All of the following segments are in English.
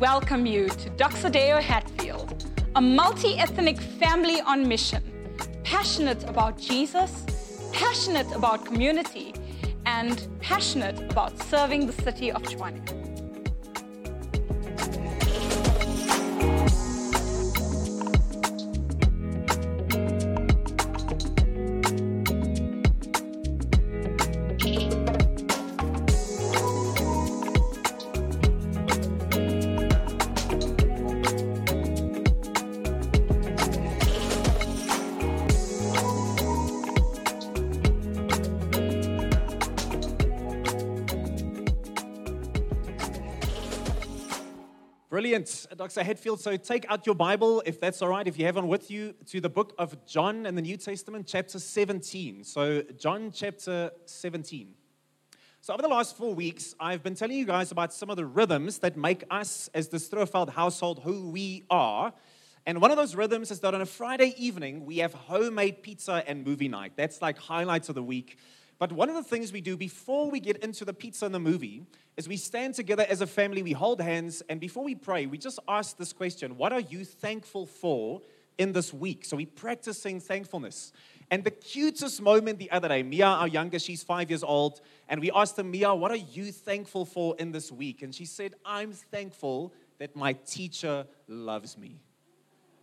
welcome you to Doxa Deo Hatfield, a multi ethnic family on mission, passionate about Jesus, passionate about community, and passionate about serving the city of Tshwane. Dr. Hatfield. So take out your Bible, if that's all right, if you have one with you, to the book of John in the New Testament, chapter 17. So, John chapter 17. So, over the last four weeks, I've been telling you guys about some of the rhythms that make us, as the Strohfeld household, who we are. And one of those rhythms is that on a Friday evening, we have homemade pizza and movie night. That's like highlights of the week. But one of the things we do before we get into the pizza and the movie is we stand together as a family, we hold hands, and before we pray, we just ask this question What are you thankful for in this week? So we're practicing thankfulness. And the cutest moment the other day, Mia, our youngest, she's five years old, and we asked her, Mia, what are you thankful for in this week? And she said, I'm thankful that my teacher loves me.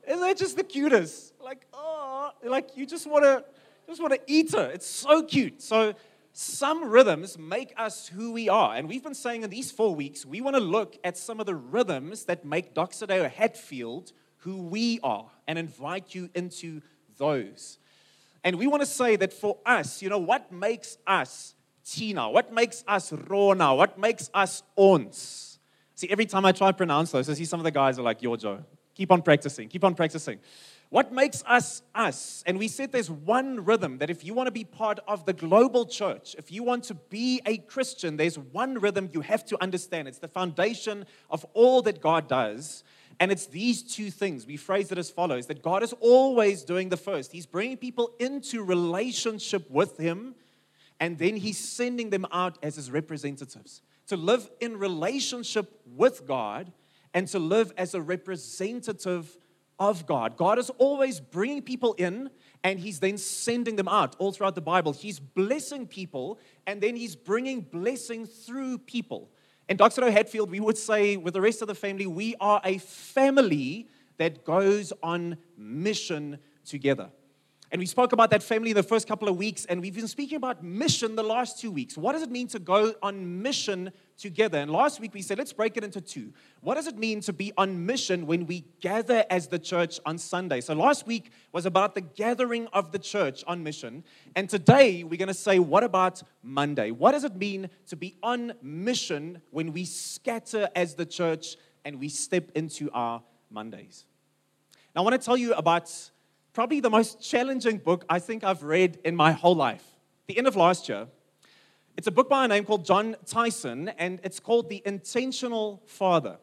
Isn't that just the cutest? Like, oh, like you just want to just want to eat her. It's so cute. So, some rhythms make us who we are. And we've been saying in these four weeks, we want to look at some of the rhythms that make Doxa Deo Hatfield who we are and invite you into those. And we want to say that for us, you know, what makes us Tina? What makes us Rona? What makes us ons? See, every time I try to pronounce those, I see some of the guys are like, Yo, Joe, keep on practicing, keep on practicing. What makes us us? And we said there's one rhythm that if you want to be part of the global church, if you want to be a Christian, there's one rhythm you have to understand. It's the foundation of all that God does. And it's these two things. We phrase it as follows that God is always doing the first. He's bringing people into relationship with Him, and then He's sending them out as His representatives to live in relationship with God and to live as a representative of God. God is always bringing people in and he's then sending them out all throughout the Bible. He's blessing people and then he's bringing blessing through people. In Doxa Deo Hatfield, we would say with the rest of the family, we are a family that goes on mission together. And we spoke about that family in the first couple of weeks, and we've been speaking about mission the last two weeks. What does it mean to go on mission together? And last week we said, let's break it into two. What does it mean to be on mission when we gather as the church on Sunday? So last week was about the gathering of the church on mission. And today we're going to say, what about Monday? What does it mean to be on mission when we scatter as the church and we step into our Mondays? Now, I want to tell you about probably the most challenging book I think I've read in my whole life. The end of last year. It's a book by a name called Jon Tyson, and it's called The Intentional Father.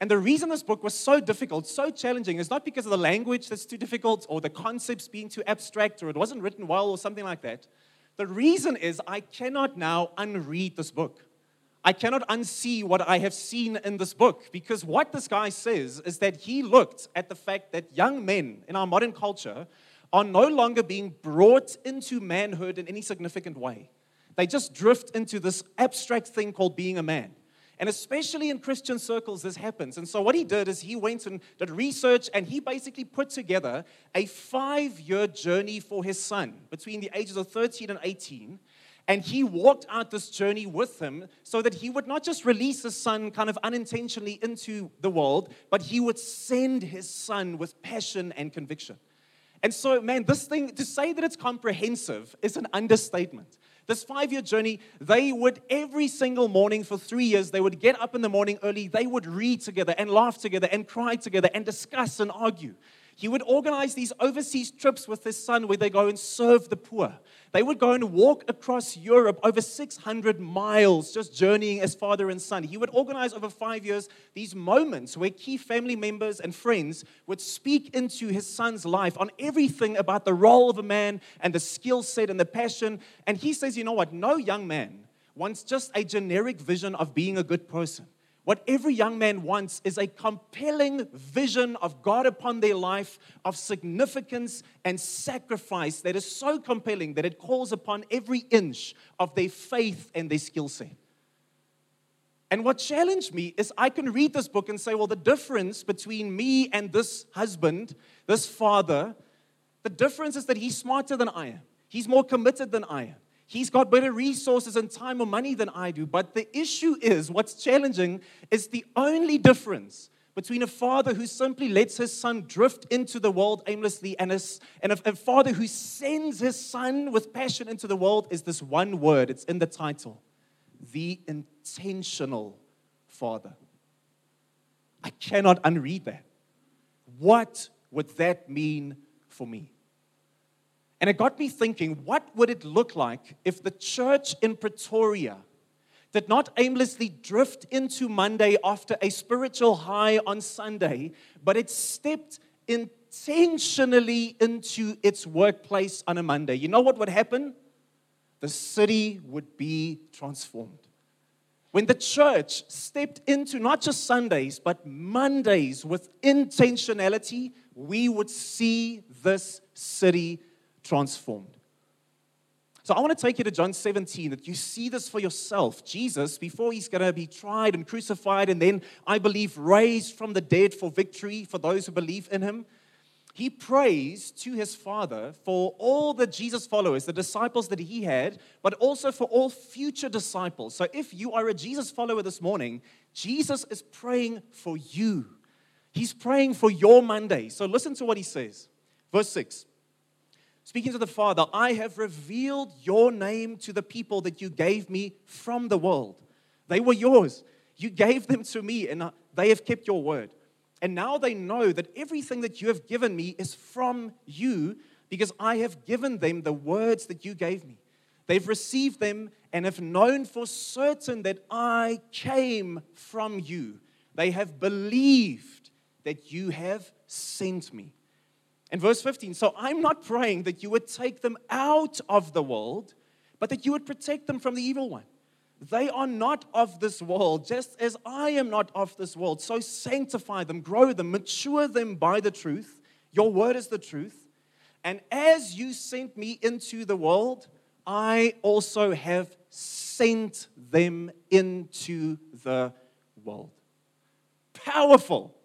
And the reason this book was so difficult, so challenging, is not because of the language that's too difficult or the concepts being too abstract or it wasn't written well or something like that. The reason is I cannot now unread this book. I cannot unsee what I have seen in this book because what this guy says is that he looked at the fact that young men in our modern culture are no longer being brought into manhood in any significant way. They just drift into this abstract thing called being a man. And especially in Christian circles, this happens. And so, what he did is he went and did research and he basically put together a five year journey for his son between the ages of 13 and 18 and he walked out this journey with him so that he would not just release his son kind of unintentionally into the world, but he would send his son with passion and conviction. And so, man, this thing, to say that it's comprehensive is an understatement. This five year journey, they would every single morning for three years, they would get up in the morning early, they would read together and laugh together and cry together and discuss and argue. He would organize these overseas trips with his son where they go and serve the poor. They would go and walk across Europe over 600 miles, just journeying as father and son. He would organize over five years these moments where key family members and friends would speak into his son's life on everything about the role of a man and the skill set and the passion. And he says, you know what? No young man wants just a generic vision of being a good person. What every young man wants is a compelling vision of God upon their life, of significance and sacrifice that is so compelling that it calls upon every inch of their faith and their skill set. And what challenged me is I can read this book and say, well, the difference between me and this husband, this father, the difference is that he's smarter than I am. He's more committed than I am. He's got better resources and time or money than I do. But the issue is what's challenging is the only difference between a father who simply lets his son drift into the world aimlessly and a, and a, a father who sends his son with passion into the world is this one word. It's in the title the intentional father. I cannot unread that. What would that mean for me? And it got me thinking what would it look like if the church in Pretoria did not aimlessly drift into Monday after a spiritual high on Sunday, but it stepped intentionally into its workplace on a Monday? You know what would happen? The city would be transformed. When the church stepped into not just Sundays, but Mondays with intentionality, we would see this city transformed. So I want to take you to John 17 that you see this for yourself. Jesus, before he's going to be tried and crucified and then, I believe, raised from the dead for victory for those who believe in him, he prays to his Father for all the Jesus followers, the disciples that he had, but also for all future disciples. So if you are a Jesus follower this morning, Jesus is praying for you. He's praying for your Monday. So listen to what he says. Verse 6 Speaking to the Father, I have revealed your name to the people that you gave me from the world. They were yours. You gave them to me, and they have kept your word. And now they know that everything that you have given me is from you because I have given them the words that you gave me. They've received them and have known for certain that I came from you. They have believed that you have sent me. And verse 15 So I'm not praying that you would take them out of the world, but that you would protect them from the evil one. They are not of this world, just as I am not of this world. So sanctify them, grow them, mature them by the truth. Your word is the truth. And as you sent me into the world, I also have sent them into the world. Powerful.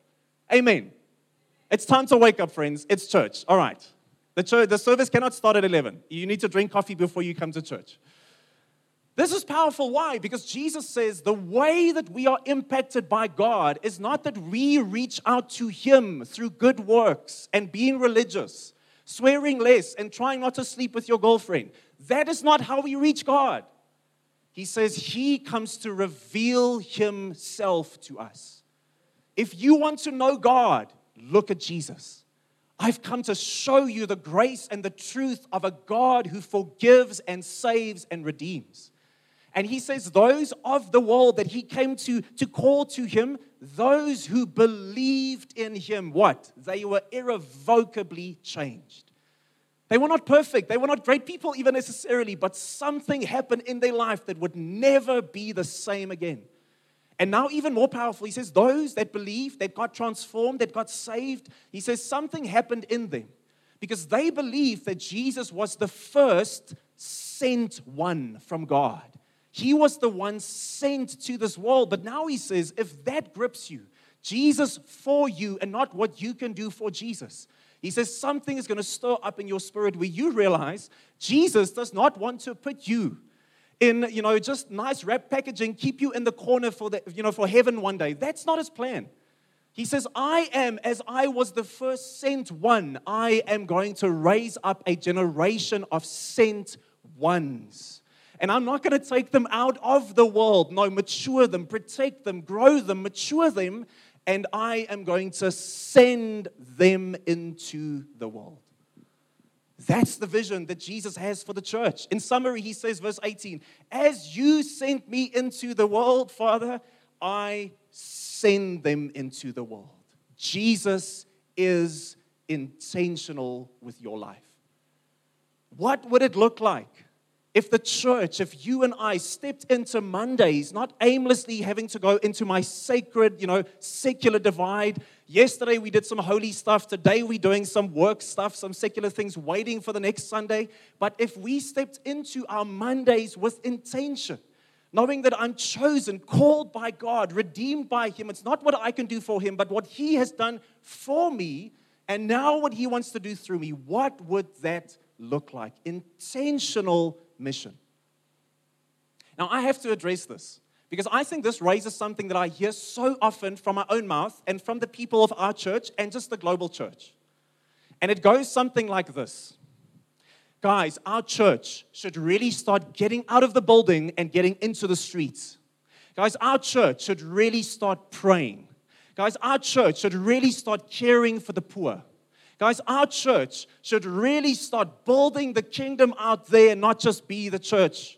Amen. It's time to wake up, friends. It's church. All right. The, church, the service cannot start at 11. You need to drink coffee before you come to church. This is powerful. Why? Because Jesus says the way that we are impacted by God is not that we reach out to Him through good works and being religious, swearing less, and trying not to sleep with your girlfriend. That is not how we reach God. He says He comes to reveal Himself to us. If you want to know God, Look at Jesus. I've come to show you the grace and the truth of a God who forgives and saves and redeems. And he says, Those of the world that he came to, to call to him, those who believed in him, what? They were irrevocably changed. They were not perfect. They were not great people, even necessarily, but something happened in their life that would never be the same again. And now, even more powerful, he says, those that believe, that got transformed, that got saved, he says something happened in them because they believed that Jesus was the first sent one from God. He was the one sent to this world. But now he says, if that grips you, Jesus for you and not what you can do for Jesus. He says something is going to stir up in your spirit where you realize Jesus does not want to put you in, you know, just nice wrap packaging, keep you in the corner for the, you know, for heaven one day. That's not his plan. He says, I am, as I was the first sent one, I am going to raise up a generation of sent ones. And I'm not going to take them out of the world. No, mature them, protect them, grow them, mature them, and I am going to send them into the world. That's the vision that Jesus has for the church. In summary, he says, verse 18, As you sent me into the world, Father, I send them into the world. Jesus is intentional with your life. What would it look like if the church, if you and I stepped into Mondays, not aimlessly having to go into my sacred, you know, secular divide. Yesterday we did some holy stuff. Today we're doing some work stuff, some secular things, waiting for the next Sunday. But if we stepped into our Mondays with intention, knowing that I'm chosen, called by God, redeemed by Him, it's not what I can do for Him, but what He has done for me, and now what He wants to do through me, what would that look like? Intentional mission. Now, I have to address this because I think this raises something that I hear so often from my own mouth and from the people of our church and just the global church. And it goes something like this Guys, our church should really start getting out of the building and getting into the streets. Guys, our church should really start praying. Guys, our church should really start caring for the poor. Guys, our church should really start building the kingdom out there, not just be the church.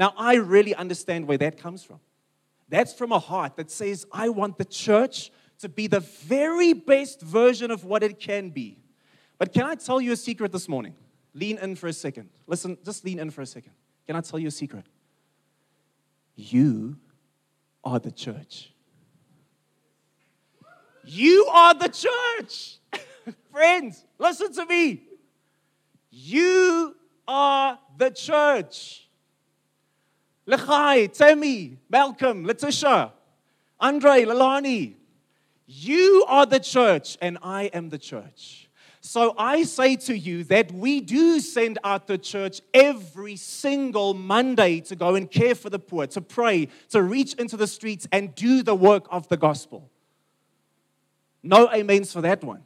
Now, I really understand where that comes from. That's from a heart that says, I want the church to be the very best version of what it can be. But can I tell you a secret this morning? Lean in for a second. Listen, just lean in for a second. Can I tell you a secret? You are the church. You are the church. Friends, listen to me. You are the church. Lechai, Temi, Malcolm, Letitia, Andre, Lalani. You are the church, and I am the church. So I say to you that we do send out the church every single Monday to go and care for the poor, to pray, to reach into the streets and do the work of the gospel. No amens for that one.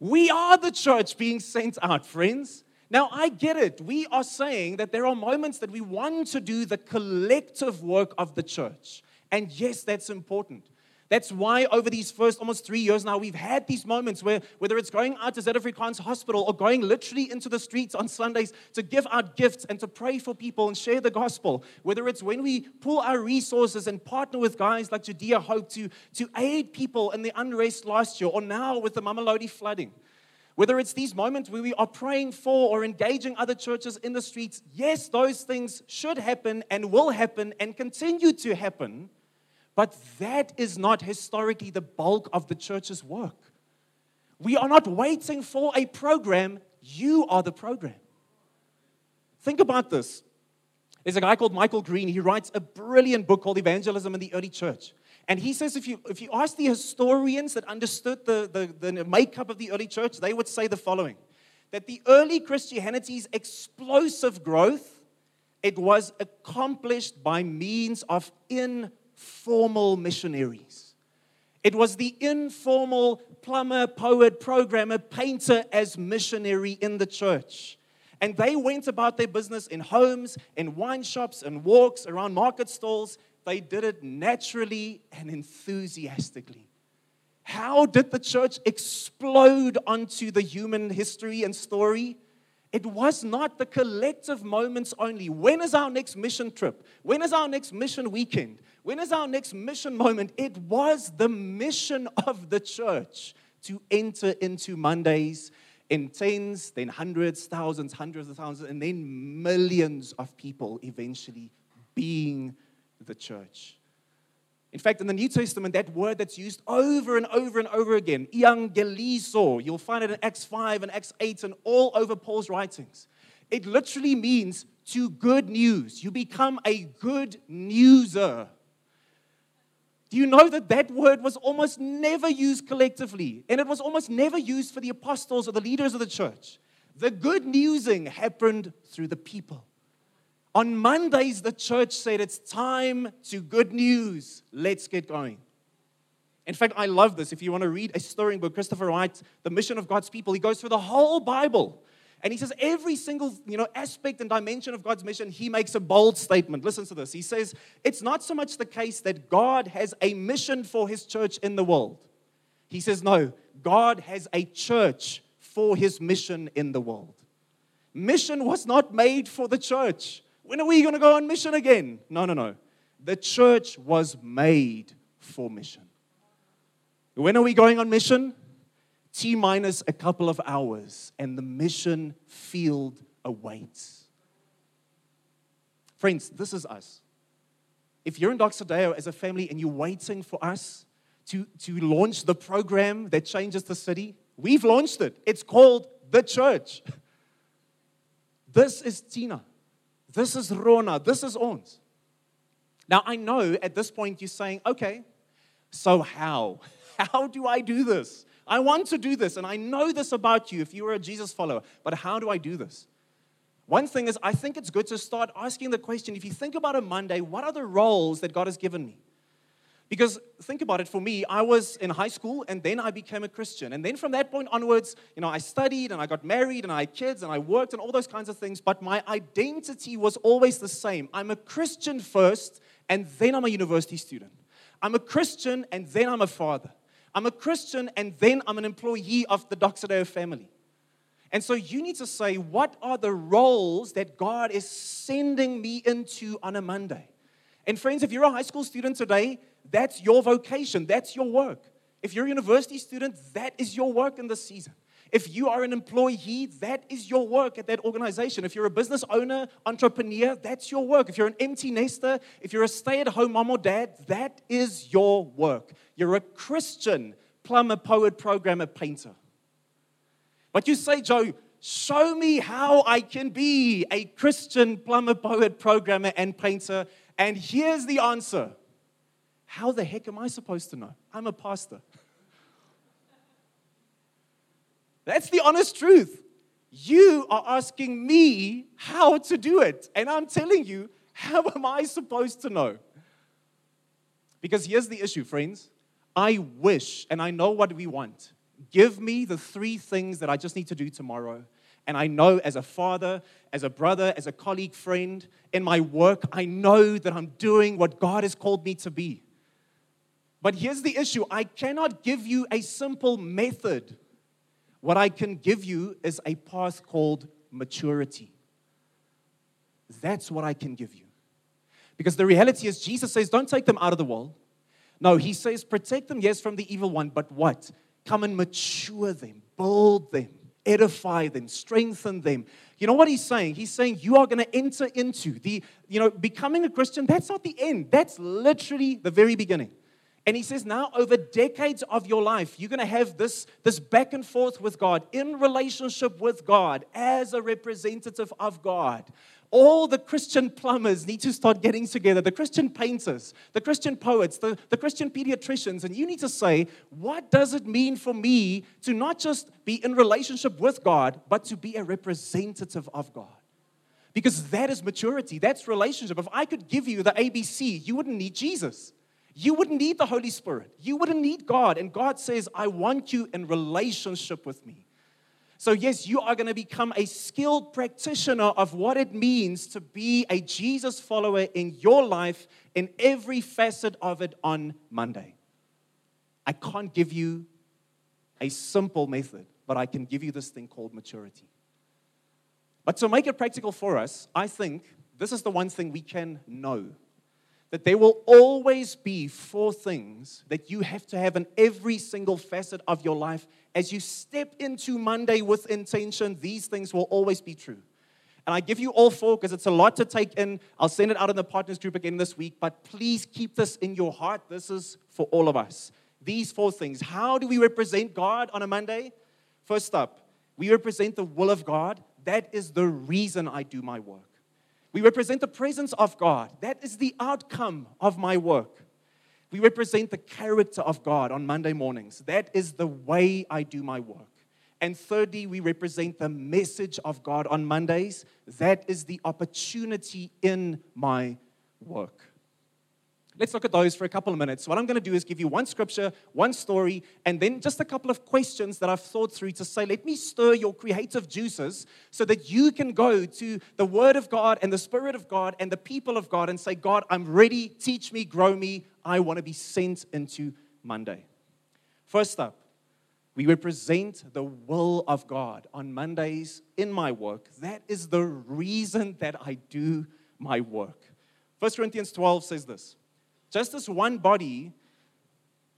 We are the church being sent out, friends. Now, I get it. We are saying that there are moments that we want to do the collective work of the church. And yes, that's important. That's why over these first almost three years now, we've had these moments where, whether it's going out to Zuid-Afrikaans Hospital or going literally into the streets on Sundays to give out gifts and to pray for people and share the gospel, whether it's when we pull our resources and partner with guys like Judea Hope to, to aid people in the unrest last year, or now with the Mamelodi flooding. Whether it's these moments where we are praying for or engaging other churches in the streets, yes, those things should happen and will happen and continue to happen. But that is not historically the bulk of the church's work. We are not waiting for a program, you are the program. Think about this. There's a guy called Michael Green. He writes a brilliant book called Evangelism in the Early Church. And he says if you, if you ask the historians that understood the, the, the makeup of the early church, they would say the following that the early Christianity's explosive growth, it was accomplished by means of informal missionaries. It was the informal plumber, poet, programmer, painter as missionary in the church. And they went about their business in homes, in wine shops, and walks, around market stalls. They did it naturally and enthusiastically. How did the church explode onto the human history and story? It was not the collective moments only. When is our next mission trip? When is our next mission weekend? When is our next mission moment? It was the mission of the church to enter into Mondays in tens, then hundreds, thousands, hundreds of thousands, and then millions of people eventually being the church. In fact, in the New Testament, that word that's used over and over and over again, evangelizo, you'll find it in Acts 5 and Acts 8 and all over Paul's writings. It literally means to good news. You become a good newser. Do you know that that word was almost never used collectively? And it was almost never used for the apostles or the leaders of the church. The good newsing happened through the people. On Mondays, the church said, It's time to good news. Let's get going. In fact, I love this. If you want to read a stirring book, Christopher Wright, The Mission of God's People, he goes through the whole Bible. And he says every single you know, aspect and dimension of God's mission, he makes a bold statement. Listen to this. He says, It's not so much the case that God has a mission for his church in the world. He says, No, God has a church for his mission in the world. Mission was not made for the church. When are we going to go on mission again? No, no, no. The church was made for mission. When are we going on mission? T minus a couple of hours, and the mission field awaits. Friends, this is us. If you're in Doxa Deo as a family and you're waiting for us to, to launch the program that changes the city, we've launched it. It's called The Church. This is Tina. This is Rona. This is ons. Now, I know at this point you're saying, okay, so how? How do I do this? I want to do this, and I know this about you if you are a Jesus follower, but how do I do this? One thing is, I think it's good to start asking the question if you think about a Monday, what are the roles that God has given me? Because think about it, for me, I was in high school and then I became a Christian. And then from that point onwards, you know, I studied and I got married and I had kids and I worked and all those kinds of things, but my identity was always the same. I'm a Christian first and then I'm a university student. I'm a Christian and then I'm a father. I'm a Christian and then I'm an employee of the Doxa Deo family. And so you need to say, what are the roles that God is sending me into on a Monday? And friends, if you're a high school student today, that's your vocation, that's your work. If you're a university student, that is your work in this season. If you are an employee, that is your work at that organization. If you're a business owner, entrepreneur, that's your work. If you're an empty nester, if you're a stay at home mom or dad, that is your work. You're a Christian plumber, poet, programmer, painter. But you say, Joe, show me how I can be a Christian plumber, poet, programmer, and painter. And here's the answer How the heck am I supposed to know? I'm a pastor. That's the honest truth. You are asking me how to do it. And I'm telling you, how am I supposed to know? Because here's the issue, friends. I wish, and I know what we want. Give me the three things that I just need to do tomorrow. And I know as a father, as a brother, as a colleague, friend, in my work, I know that I'm doing what God has called me to be. But here's the issue I cannot give you a simple method what I can give you is a path called maturity. That's what I can give you. Because the reality is, Jesus says, don't take them out of the world. No, he says, protect them, yes, from the evil one, but what? Come and mature them, build them, edify them, strengthen them. You know what he's saying? He's saying you are going to enter into the, you know, becoming a Christian. That's not the end, that's literally the very beginning. And he says, now over decades of your life, you're going to have this, this back and forth with God, in relationship with God, as a representative of God. All the Christian plumbers need to start getting together, the Christian painters, the Christian poets, the, the Christian pediatricians, and you need to say, what does it mean for me to not just be in relationship with God, but to be a representative of God? Because that is maturity, that's relationship. If I could give you the ABC, you wouldn't need Jesus. You wouldn't need the Holy Spirit. You wouldn't need God. And God says, I want you in relationship with me. So, yes, you are going to become a skilled practitioner of what it means to be a Jesus follower in your life in every facet of it on Monday. I can't give you a simple method, but I can give you this thing called maturity. But to make it practical for us, I think this is the one thing we can know that there will always be four things that you have to have in every single facet of your life. As you step into Monday with intention, these things will always be true. And I give you all four because it's a lot to take in. I'll send it out in the partners group again this week, but please keep this in your heart. This is for all of us. These four things. How do we represent God on a Monday? First up, we represent the will of God. That is the reason I do my work. We represent the presence of God. That is the outcome of my work. We represent the character of God on Monday mornings. That is the way I do my work. And thirdly, we represent the message of God on Mondays. That is the opportunity in my work. Let's look at those for a couple of minutes. What I'm going to do is give you one scripture, one story, and then just a couple of questions that I've thought through to say, let me stir your creative juices so that you can go to the Word of God and the Spirit of God and the people of God and say, God, I'm ready. Teach me, grow me. I want to be sent into Monday. First up, we represent the will of God on Mondays in my work. That is the reason that I do my work. 1 Corinthians 12 says this just as one body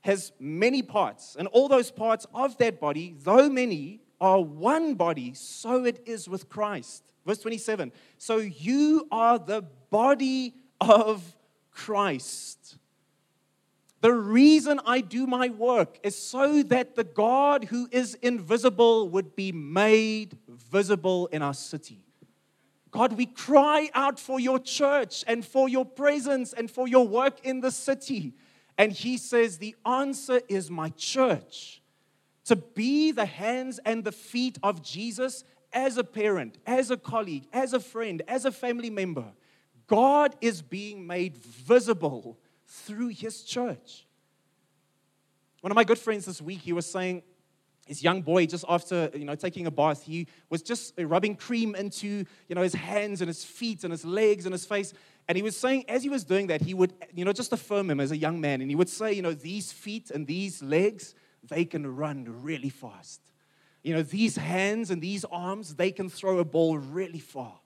has many parts, and all those parts of that body, though many, are one body, so it is with Christ. Verse 27 So you are the body of Christ. The reason I do my work is so that the God who is invisible would be made visible in our city. God, we cry out for your church and for your presence and for your work in the city. And he says, The answer is my church. To be the hands and the feet of Jesus as a parent, as a colleague, as a friend, as a family member. God is being made visible through his church. One of my good friends this week, he was saying, his young boy just after you know taking a bath he was just uh, rubbing cream into you know his hands and his feet and his legs and his face. And he was saying as he was doing that he would you know just affirm him as a young man. And he would say you know these feet and these legs they can run really fast. You know these hands and these arms they can throw a ball really far.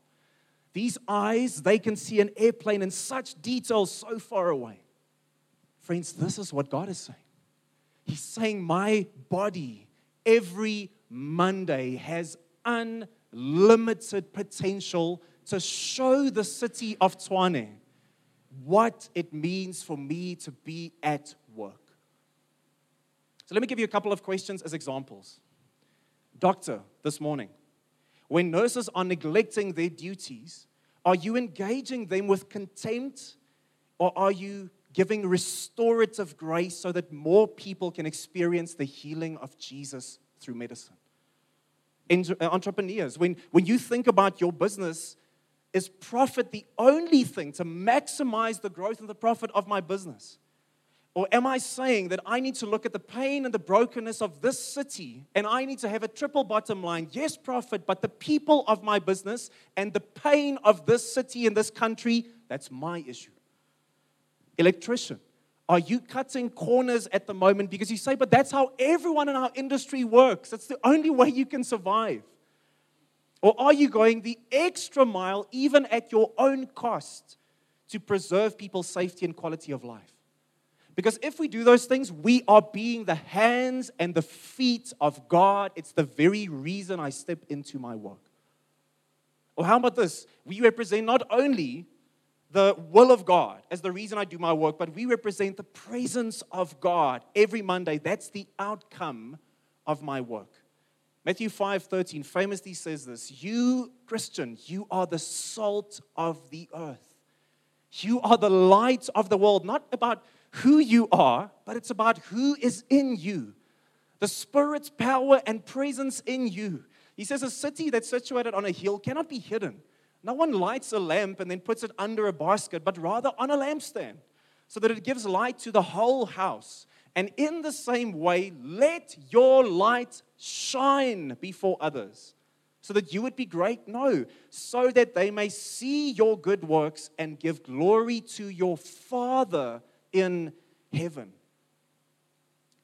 These eyes they can see an airplane in such detail so far away. Friends this is what god is saying. He's saying my body every Monday has unlimited potential to show the city of Tshwane what it means for me to be at work. So let me give you a couple of questions as examples. Doctor, this morning, when nurses are neglecting their duties, are you engaging them with contempt or are you giving restorative grace so that more people can experience the healing of Jesus through medicine. Uh, entrepreneurs, when, when you think about your business, is profit the only thing to maximize the growth and the profit of my business? Or am I saying that I need to look at the pain and the brokenness of this city and I need to have a triple bottom line? Yes, profit, but the people of my business and the pain of this city and this country, that's my issue electrician? Are you cutting corners at the moment because you say, but that's how everyone in our industry works? That's the only way you can survive. Or are you going the extra mile, even at your own cost, to preserve people's safety and quality of life? Because if we do those things, we are being the hands and the feet of God. It's the very reason I step into my work. Or how about this? We represent not only the will of God as the reason I do my work, but we represent the presence of God every Monday. That's the outcome of my work. Matthew 5:13 famously says this, "You Christian, you are the salt of the earth. You are the light of the world, not about who you are, but it's about who is in you. The Spirit's power and presence in you." He says a city that's situated on a hill cannot be hidden. No one lights a lamp and then puts it under a basket, but rather on a lampstand, so that it gives light to the whole house. And in the same way, let your light shine before others, so that you would be great? No, so that they may see your good works and give glory to your Father in heaven.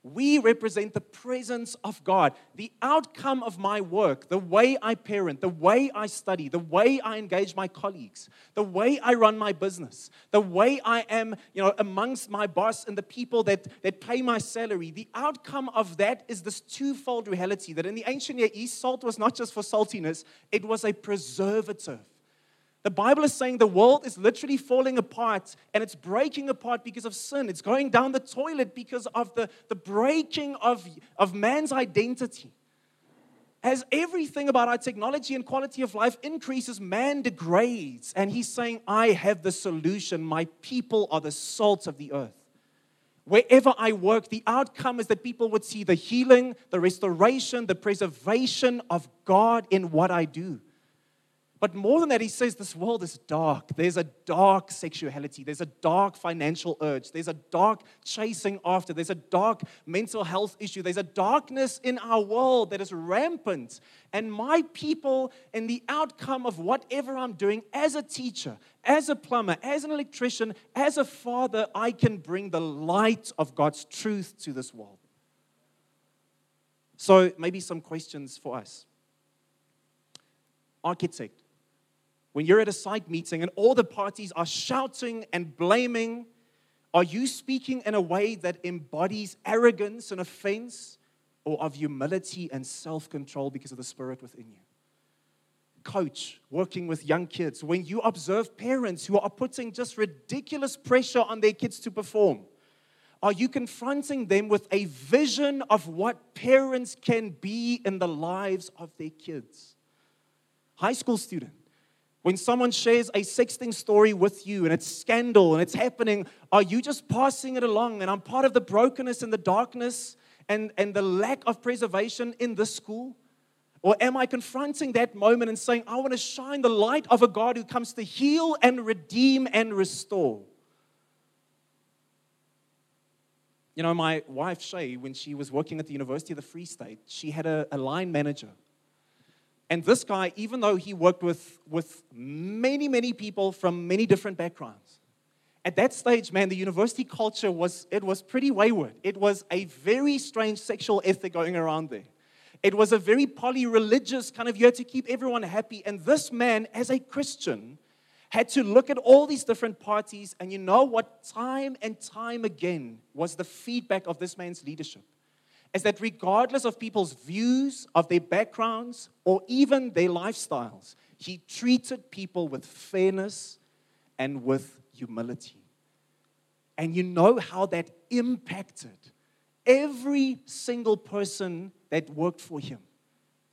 We represent the presence of God. The outcome of my work, the way I parent, the way I study, the way I engage my colleagues, the way I run my business, the way I am, you know, amongst my boss and the people that, that pay my salary. The outcome of that is this twofold reality that in the ancient Near East, salt was not just for saltiness, it was a preservative. The Bible is saying the world is literally falling apart and it's breaking apart because of sin. It's going down the toilet because of the, the breaking of, of man's identity. As everything about our technology and quality of life increases, man degrades. And he's saying, I have the solution. My people are the salt of the earth. Wherever I work, the outcome is that people would see the healing, the restoration, the preservation of God in what I do. But more than that, he says this world is dark. There's a dark sexuality. There's a dark financial urge. There's a dark chasing after. There's a dark mental health issue. There's a darkness in our world that is rampant. And my people, in the outcome of whatever I'm doing as a teacher, as a plumber, as an electrician, as a father, I can bring the light of God's truth to this world. So, maybe some questions for us. Architect when you're at a site meeting and all the parties are shouting and blaming Are you speaking in a way that embodies arrogance and offense or of humility and self control because of the Spirit within you? Coach, working with young kids, when you observe parents who are putting just ridiculous pressure on their kids to perform, are you confronting them with a vision of what parents can be in the lives of their kids? High school student, when someone shares a sexting story with you and it's scandal and it's happening, are you just passing it along? And I'm part of the brokenness and the darkness and, and the lack of preservation in this school? Or am I confronting that moment and saying, I want to shine the light of a God who comes to heal and redeem and restore? You know, my wife, Shay, when she was working at the University of the Free State, she had a, a line manager and this guy, even though he worked with, with many, many people from many different backgrounds, at that stage, man, the university culture was, it was pretty wayward. It was a very strange sexual ethic going around there. It was a very poly-religious kind of, you had to keep everyone happy. And this man, as a Christian, had to look at all these different parties. And you know what? Time and time again was the feedback of this man's leadership is that regardless of people's views, of their backgrounds, or even their lifestyles, he treated people with fairness and with humility. And you know how that impacted every single person that worked for him.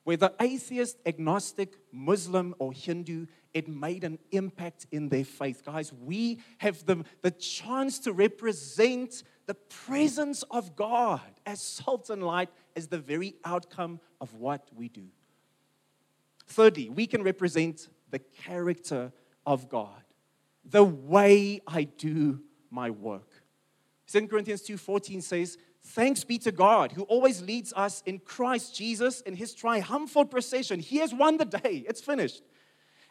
Whether atheist, agnostic, Muslim, or Hindu, it made an impact in their faith. Guys, we have the, the chance to represent the presence of God as salt and light is the very outcome of what we do. Thirdly, we can represent the character of God, the way I do my work. 2 Corinthians 2:14 says, "Thanks be to God who always leads us in Christ Jesus in his triumphal procession. He has won the day. It's finished.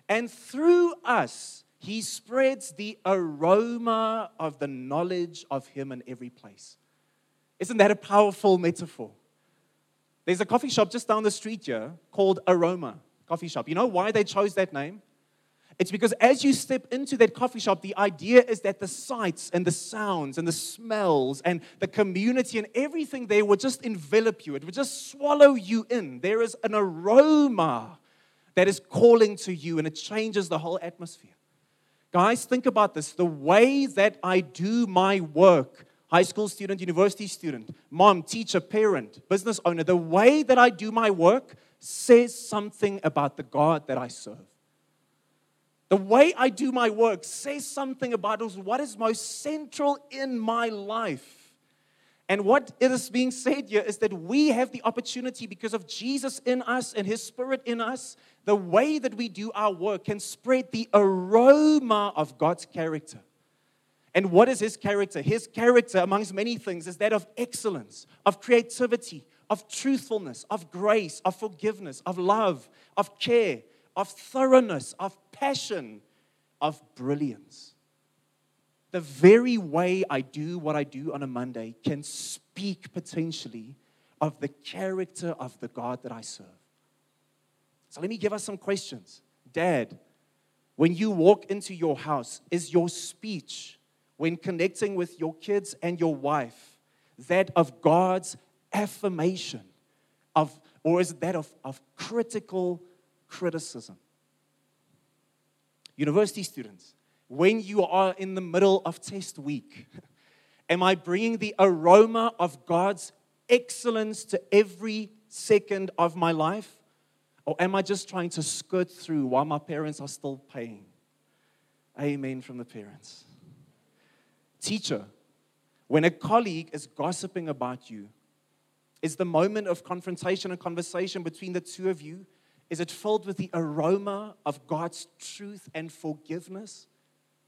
And through us he spreads the aroma of the knowledge of Him in every place. Isn't that a powerful metaphor? There's a coffee shop just down the street here called Aroma Coffee Shop. You know why they chose that name? It's because as you step into that coffee shop, the idea is that the sights and the sounds and the smells and the community and everything there would just envelop you. It would just swallow you in. There is an aroma that is calling to you and it changes the whole atmosphere. Guys, think about this. The way that I do my work, high school student, university student, mom, teacher, parent, business owner, the way that I do my work says something about the God that I serve. The way I do my work says something about what is most central in my life. And what is being said here is that we have the opportunity because of Jesus in us and His Spirit in us the way that we do our work can spread the aroma of God's character. And what is his character? His character, amongst many things, is that of excellence, of creativity, of truthfulness, of grace, of forgiveness, of love, of care, of thoroughness, of passion, of brilliance. The very way I do what I do on a Monday can speak potentially of the character of the God that I serve. So let me give us some questions. Dad, when you walk into your house, is your speech when connecting with your kids and your wife that of God's affirmation of or is that of, of critical criticism? University students, when you are in the middle of test week, am I bringing the aroma of God's excellence to every second of my life? Or am I just trying to skirt through while my parents are still paying? Amen from the parents. Teacher, when a colleague is gossiping about you, is the moment of confrontation and conversation between the two of you, is it filled with the aroma of God's truth and forgiveness?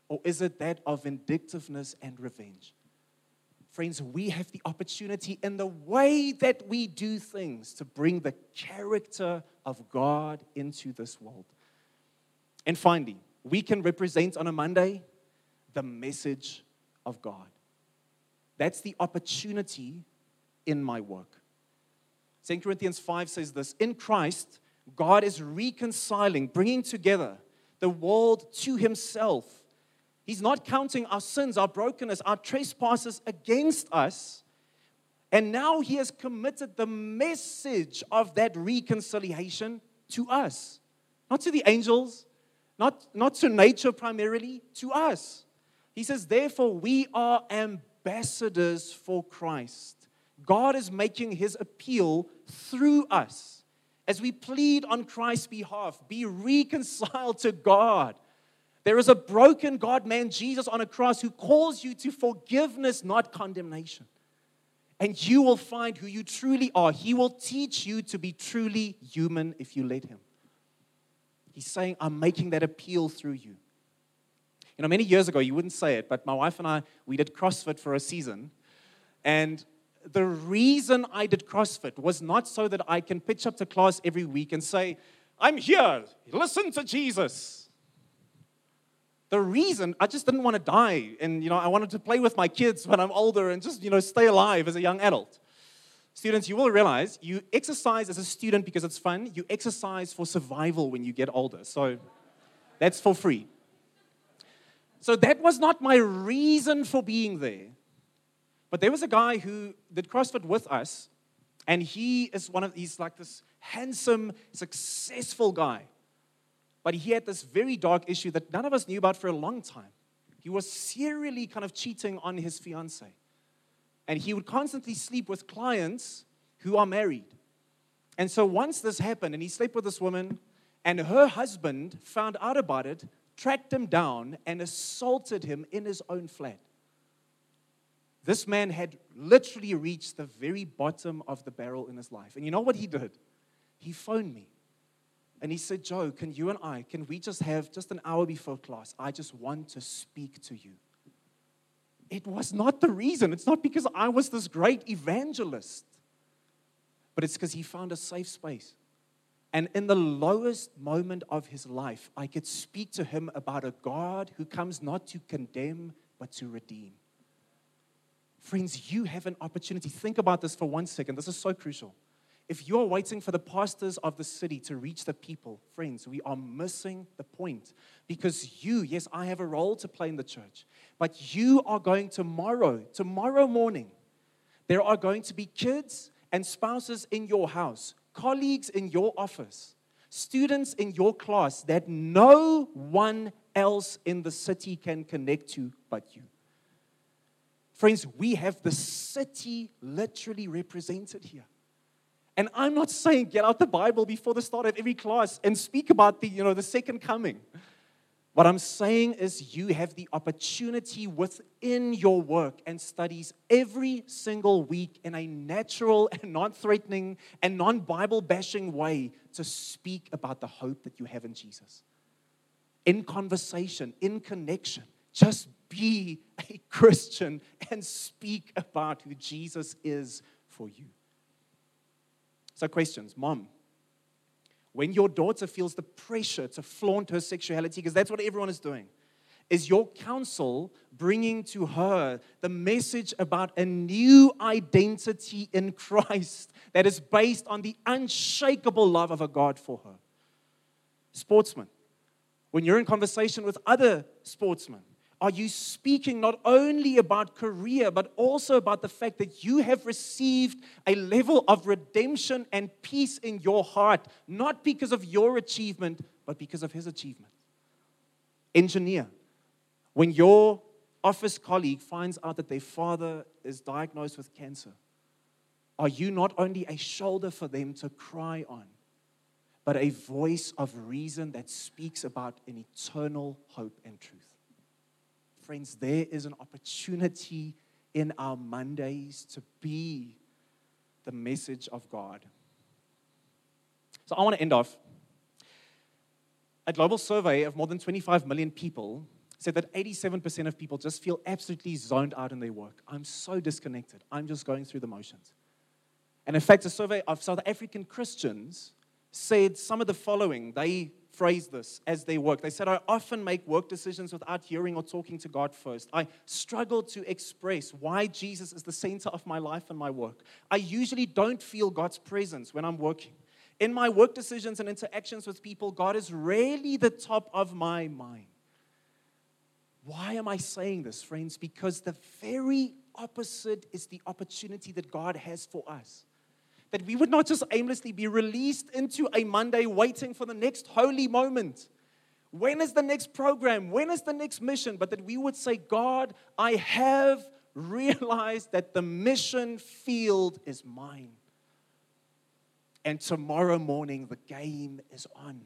Or is it that of vindictiveness and revenge? Friends, we have the opportunity in the way that we do things to bring the character of God into this world. And finally, we can represent on a Monday the message of God. That's the opportunity in my work. 2 Corinthians 5 says this In Christ, God is reconciling, bringing together the world to himself He's not counting our sins, our brokenness, our trespasses against us. And now he has committed the message of that reconciliation to us, not to the angels, not, not to nature primarily, to us. He says, Therefore, we are ambassadors for Christ. God is making his appeal through us as we plead on Christ's behalf be reconciled to God. There is a broken God man, Jesus, on a cross who calls you to forgiveness, not condemnation. And you will find who you truly are. He will teach you to be truly human if you let Him. He's saying, I'm making that appeal through you. You know, many years ago, you wouldn't say it, but my wife and I, we did CrossFit for a season. And the reason I did CrossFit was not so that I can pitch up to class every week and say, I'm here, listen to Jesus. The reason I just didn't want to die, and you know, I wanted to play with my kids when I'm older and just you know stay alive as a young adult. Students, you will realize you exercise as a student because it's fun. You exercise for survival when you get older. So that's for free. So that was not my reason for being there. But there was a guy who did CrossFit with us, and he is one of these like this handsome, successful guy. But he had this very dark issue that none of us knew about for a long time. He was serially kind of cheating on his fiance. And he would constantly sleep with clients who are married. And so once this happened, and he slept with this woman, and her husband found out about it, tracked him down, and assaulted him in his own flat. This man had literally reached the very bottom of the barrel in his life. And you know what he did? He phoned me. And he said, Joe, can you and I, can we just have just an hour before class? I just want to speak to you. It was not the reason. It's not because I was this great evangelist, but it's because he found a safe space. And in the lowest moment of his life, I could speak to him about a God who comes not to condemn, but to redeem. Friends, you have an opportunity. Think about this for one second. This is so crucial. If you're waiting for the pastors of the city to reach the people, friends, we are missing the point. Because you, yes, I have a role to play in the church, but you are going tomorrow, tomorrow morning, there are going to be kids and spouses in your house, colleagues in your office, students in your class that no one else in the city can connect to but you. Friends, we have the city literally represented here. And I'm not saying get out the Bible before the start of every class and speak about the, you know, the second coming. What I'm saying is you have the opportunity within your work and studies every single week in a natural and non-threatening and non-Bible bashing way to speak about the hope that you have in Jesus. In conversation, in connection, just be a Christian and speak about who Jesus is for you. So, questions Mom, when your daughter feels the pressure to flaunt her sexuality, because that's what everyone is doing, is your counsel bringing to her the message about a new identity in Christ that is based on the unshakable love of a God for her? Sportsman, when you're in conversation with other sportsmen, are you speaking not only about career, but also about the fact that you have received a level of redemption and peace in your heart, not because of your achievement, but because of his achievement? Engineer, when your office colleague finds out that their father is diagnosed with cancer, are you not only a shoulder for them to cry on, but a voice of reason that speaks about an eternal hope and truth? Friends, there is an opportunity in our Mondays to be the message of God. So I want to end off. A global survey of more than 25 million people said that 87% of people just feel absolutely zoned out in their work. I'm so disconnected. I'm just going through the motions. And in fact, a survey of South African Christians said some of the following. They phrased this as they work. They said, I often make work decisions without hearing or talking to God first. I struggle to express why Jesus is the center of my life and my work. I usually don't feel God's presence when I'm working. In my work decisions and interactions with people, God is rarely the top of my mind. Why am I saying this, friends? Because the very opposite is the opportunity that God has for us. That we would not just aimlessly be released into a Monday waiting for the next holy moment. When is the next program? When is the next mission? But that we would say, God, I have realized that the mission field is mine. And tomorrow morning, the game is on.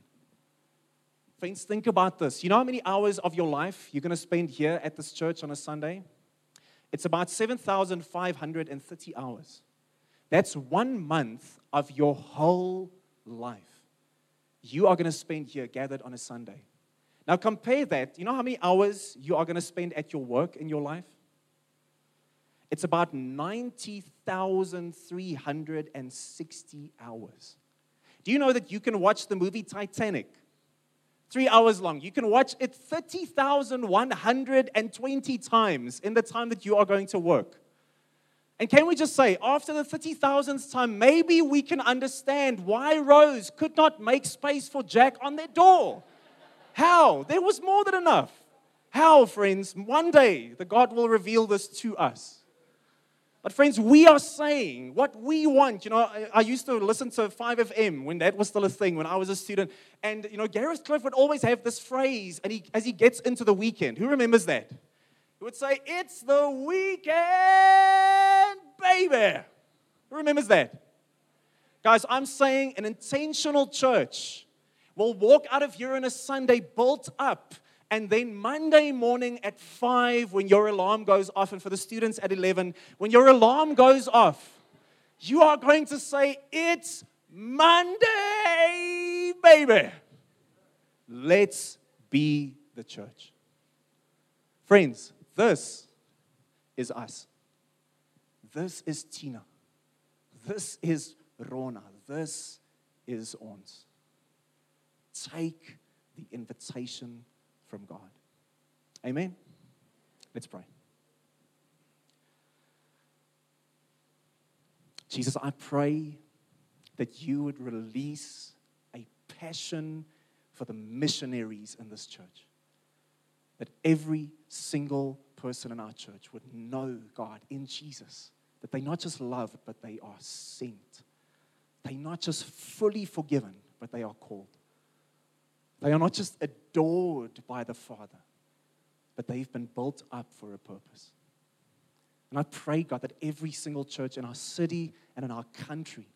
Friends, think about this. You know how many hours of your life you're going to spend here at this church on a Sunday? It's about 7,530 hours. That's one month of your whole life. You are going to spend here gathered on a Sunday. Now, compare that. You know how many hours you are going to spend at your work in your life? It's about 90,360 hours. Do you know that you can watch the movie Titanic? Three hours long. You can watch it 30,120 times in the time that you are going to work. And can we just say, after the 30,000th time, maybe we can understand why Rose could not make space for Jack on their door? How? There was more than enough. How, friends? One day, the God will reveal this to us. But, friends, we are saying what we want. You know, I, I, used to listen to 5FM when that was still a thing when I was a student. And, you know, Gareth Cliff would always have this phrase and he, as he gets into the weekend. Who remembers that? He would say, It's the weekend, baby. Who remembers that? Guys, I'm saying an intentional church will walk out of here on a Sunday built up and then Monday morning at 5, when your alarm goes off, and for the students at 11, when your alarm goes off, you are going to say, It's Monday, baby. Let's be the church. Friends, this is us. This is Tina. This is Rona. This is ons. Take the invitation from God. Amen? Let's pray. Jesus, I pray that you would release a passion for the missionaries in this church. That every single person in our church would know God in Jesus. That they not just love, but they are sent. They're not just fully forgiven, but they are called. They are not just adored by the Father, but they've been built up for a purpose. And I pray, God, that every single church in our city and in our country,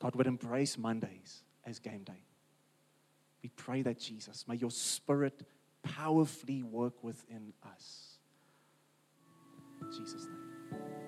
God, would embrace Mondays as game day. We pray that, Jesus, may your spirit powerfully work within us. In Jesus' name.